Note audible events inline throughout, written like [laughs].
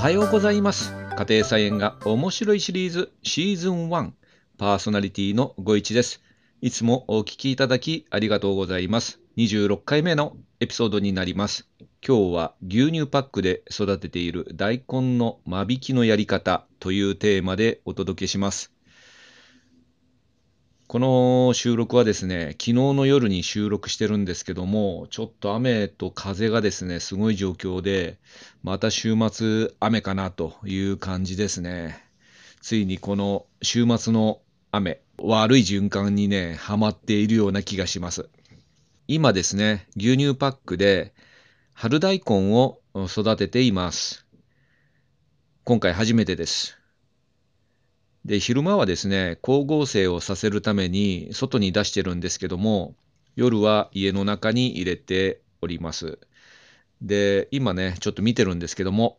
はようございます。家庭菜園が面白いシリーズシーズン1パーソナリティのご一です。いつもお聞きいただきありがとうございます。26回目のエピソードになります。今日は牛乳パックで育てている大根の間引きのやり方というテーマでお届けします。この収録はですね、昨日の夜に収録してるんですけども、ちょっと雨と風がですね、すごい状況で、また週末雨かなという感じですね。ついにこの週末の雨、悪い循環にね、はまっているような気がします。今ですね、牛乳パックで春大根を育てています。今回初めてです。で、昼間はですね、光合成をさせるために外に出してるんですけども、夜は家の中に入れております。で、今ね、ちょっと見てるんですけども、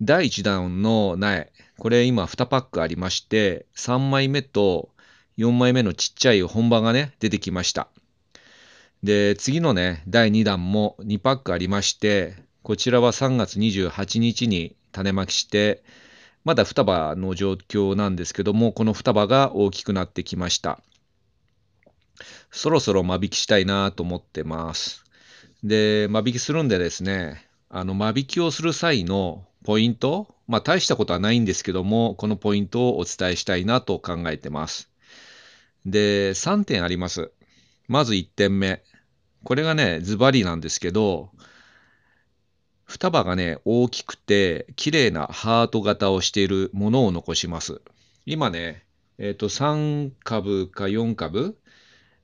第1弾の苗、これ今2パックありまして、3枚目と4枚目のちっちゃい本葉がね、出てきました。で、次のね、第2弾も2パックありまして、こちらは3月28日に種まきして、まだ双葉の状況なんですけども、この双葉が大きくなってきました。そろそろ間引きしたいなと思ってます。で、間引きするんでですね、あの、間引きをする際のポイント、まあ大したことはないんですけども、このポイントをお伝えしたいなと考えてます。で、3点あります。まず1点目。これがね、ズバリなんですけど、双葉がね、大きくて、綺麗なハート型をしているものを残します。今ね、えっ、ー、と、3株か4株、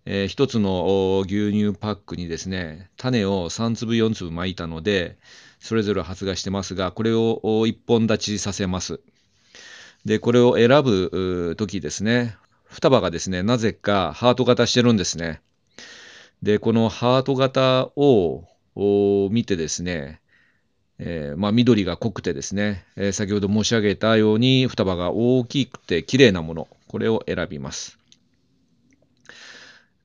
えー、1つの牛乳パックにですね、種を3粒4粒巻いたので、それぞれ発芽してますが、これを1本立ちさせます。で、これを選ぶ時ですね、双葉がですね、なぜかハート型してるんですね。で、このハート型を見てですね、えー、まあ、緑が濃くてですね、えー、先ほど申し上げたように双葉が大きくて綺麗なもの、これを選びます。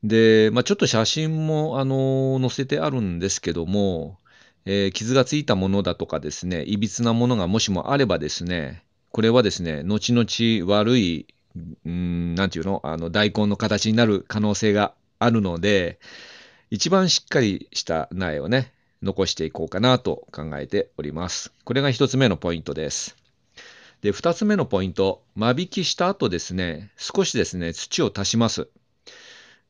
で、まあ、ちょっと写真も、あの載せてあるんですけども、えー、傷がついたものだとかですね、いびつなものがもしもあればですね、これはですね、後々悪い、うん、なんていうの、あの、大根の形になる可能性があるので、一番しっかりした苗をね、残していこうかなと考えております。これが一つ目のポイントです。で、二つ目のポイント、間引きした後ですね、少しですね、土を足します。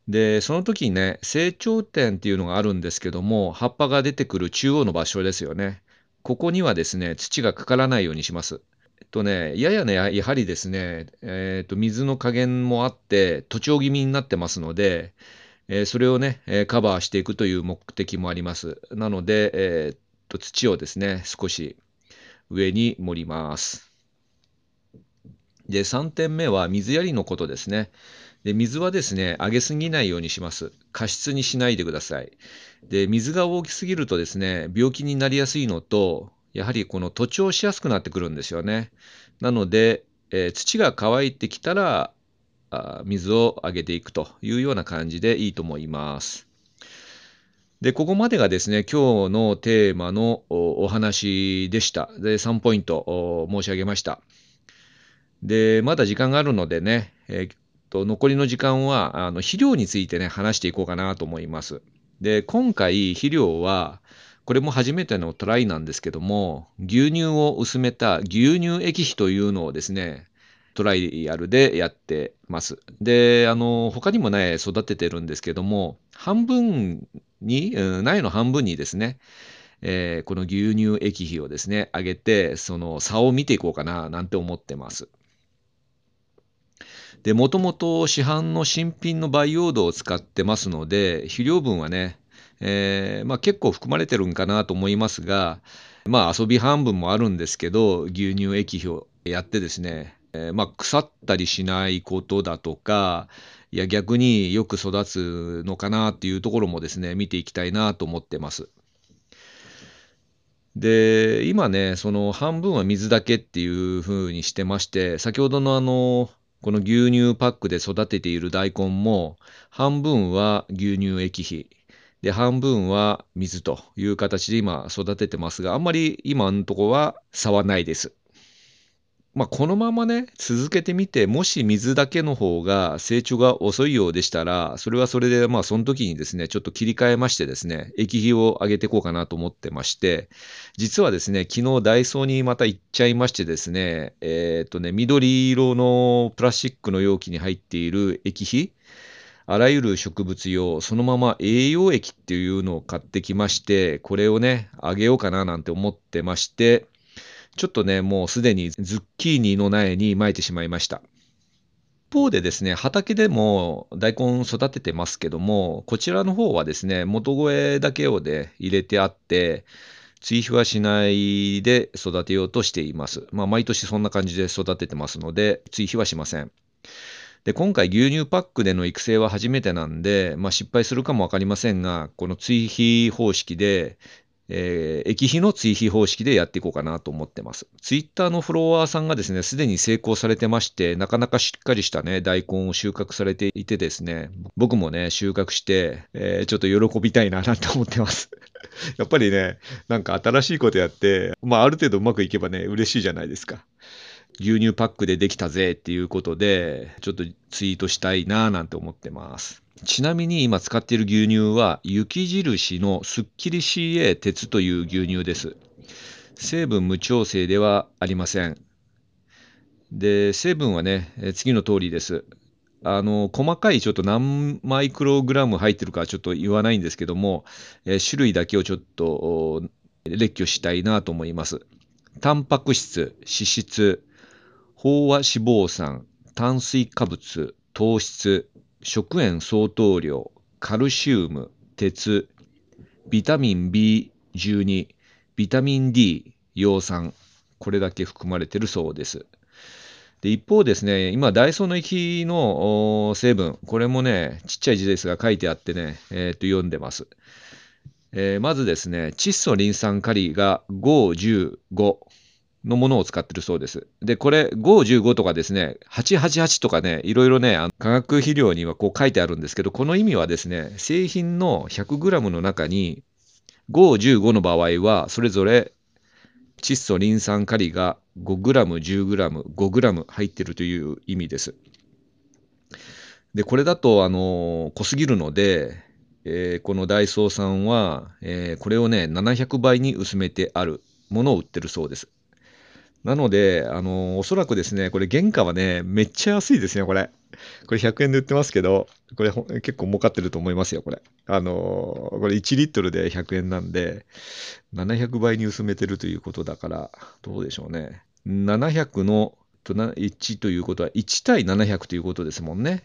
で、その時にね、成長点っていうのがあるんですけども、葉っぱが出てくる中央の場所ですよね。ここにはですね、土がかからないようにします。えっとね、ややね、やはりですね、えっと、水の加減もあって、徒長気味になってますので、えそれをね、えカバーしていくという目的もあります。なので、えー、っと土をですね、少し上に盛ります。で、3点目は水やりのことですね。で、水はですね、上げすぎないようにします。過失にしないでください。で、水が大きすぎるとですね、病気になりやすいのと、やはりこの徒長しやすくなってくるんですよね。なので、えー、土が乾いてきたら、水をあげていくというような感じでいいと思います。で、ここまでがですね、今日のテーマのお話でした。で、3ポイント申し上げました。で、まだ時間があるのでね、えー、っと残りの時間はあの肥料についてね、話していこうかなと思います。で、今回肥料は、これも初めてのトライなんですけども、牛乳を薄めた牛乳液肥というのをですね、トライアルでやってます。で、あの、他にも苗育ててるんですけども、半分に、苗の半分にですね、えー、この牛乳液肥をですね、上げて、その差を見ていこうかな、なんて思ってます。で、もともと市販の新品の培養土を使ってますので、肥料分はね、えー、まあ、結構含まれてるんかなと思いますが、まあ遊び半分もあるんですけど、牛乳液肥をやってですね、えー、まあ、腐ったりしないことだとか、いや逆によく育つのかなっていうところもですね、見ていきたいなと思ってます。で、今ね、その半分は水だけっていう風にしてまして、先ほどのあの、この牛乳パックで育てている大根も、半分は牛乳液肥、で、半分は水という形で今育ててますが、あんまり今のところは差はないです。まあ、このままね、続けてみて、もし水だけの方が成長が遅いようでしたら、それはそれで、まあ、その時にですね、ちょっと切り替えましてですね、液肥を上げていこうかなと思ってまして、実はですね、昨日ダイソーにまた行っちゃいましてですね、えー、っとね、緑色のプラスチックの容器に入っている液肥、あらゆる植物用、そのまま栄養液っていうのを買ってきまして、これをね、あげようかななんて思ってまして、ちょっとね、もうすでにズッキーニの苗に撒いてしまいました。一方でですね、畑でも大根育ててますけども、こちらの方はですね、元声だけをで入れてあって、追肥はしないで育てようとしています。まあ、毎年そんな感じで育ててますので、追肥はしません。で、今回牛乳パックでの育成は初めてなんで、まあ、失敗するかもわかりませんが、この追肥方式でえー、液肥の追肥方式でやっていこうかなと思ってます。ツイッターのフォロワーさんがですね、すでに成功されてまして、なかなかしっかりしたね、大根を収穫されていてですね、僕もね、収穫して、えー、ちょっと喜びたいななんて思ってます。[laughs] やっぱりね、なんか新しいことやって、まあある程度うまくいけばね、嬉しいじゃないですか。牛乳パックでできたぜっていうことで、ちょっとツイートしたいなぁなんて思ってます。ちなみに今使っている牛乳は雪印のすっきり CA 鉄という牛乳です。成分無調整ではありません。で、成分はね、次の通りです。あの、細かいちょっと何マイクログラム入ってるかちょっと言わないんですけども、え種類だけをちょっと列挙したいなと思います。タンパク質、脂質、飽和脂肪酸、炭水化物、糖質、食塩相当量、カルシウム、鉄、ビタミン B12、ビタミン D、葉酸、これだけ含まれてるそうです。で一方ですね、今、ダイソーの液の成分、これもね、ちっちゃい字ですが書いてあってね、えー、と読んでます。えー、まずですね、窒素リン酸カリが5、15、のものを使ってるそうです。で、これ、515とかですね、888とかね、いろいろね、あの化学肥料にはこう書いてあるんですけど、この意味はですね、製品の 100g の中に、515の場合は、それぞれ窒素リン酸カリが 5g、10g、5g 入ってるという意味です。で、これだと、あの、濃すぎるので、えー、このダイソーさんは、えー、これをね、700倍に薄めてあるものを売ってるそうです。なので、あの、おそらくですね、これ原価はね、めっちゃ安いですね、これ。これ100円で売ってますけど、これ結構儲かってると思いますよ、これ。あの、これ1リットルで100円なんで、700倍に薄めてるということだから、どうでしょうね。700の1ということは1対700ということですもんね。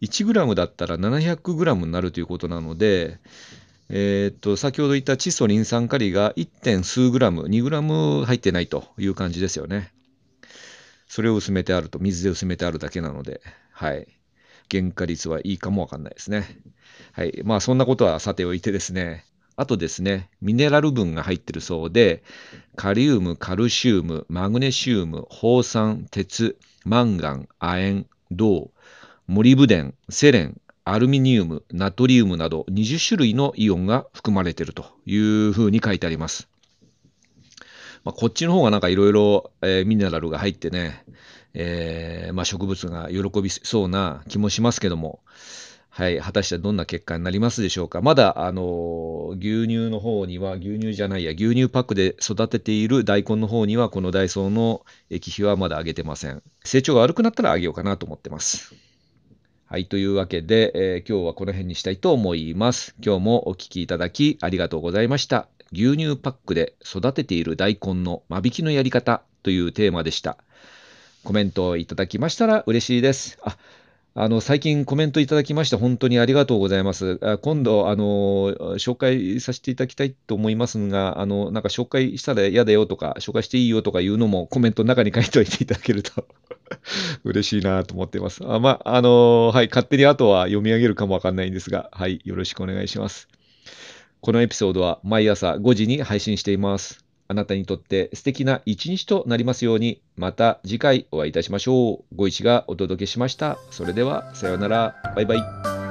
1グラムだったら700グラムになるということなので、えー、っと、先ほど言った窒素リン酸カリが 1. 点数グラム、2グラム入ってないという感じですよね。それを薄めてあると、水で薄めてあるだけなので、はい。原価率はいいかもわかんないですね。はい。まあ、そんなことはさておいてですね、あとですね、ミネラル分が入ってるそうで、カリウム、カルシウム、マグネシウム、放酸、鉄、マンガン、亜鉛、銅、モリブデン、セレン、アルミニウム、ナトリウムなど20種類のイオンが含まれているというふうに書いてあります。まあ、こっちの方がなんかいろいろミネラルが入ってね、えー、まあ、植物が喜びそうな気もしますけども、はい、果たしてどんな結果になりますでしょうか。まだ、あの牛乳の方には、牛乳じゃないや、牛乳パックで育てている大根の方には、このダイソーの液肥はまだあげてません。成長が悪くなったらあげようかなと思ってます。はい、というわけで、えー、今日はこの辺にしたいと思います。今日もお聴きいただきありがとうございました。牛乳パックで育てている大根の間引きのやり方というテーマでした。コメントをいただきましたら嬉しいです。ああの、最近コメントいただきまして本当にありがとうございます。あ今度、あの、紹介させていただきたいと思いますが、あの、なんか紹介したら嫌だよとか、紹介していいよとかいうのもコメントの中に書いておいていただけると [laughs] 嬉しいなと思っています。あまあ、の、はい、勝手にあとは読み上げるかもわかんないんですが、はい、よろしくお願いします。このエピソードは毎朝5時に配信しています。あなたにとって素敵な一日となりますように、また次回お会いいたしましょう。ご一がお届けしました。それでは、さようなら。バイバイ。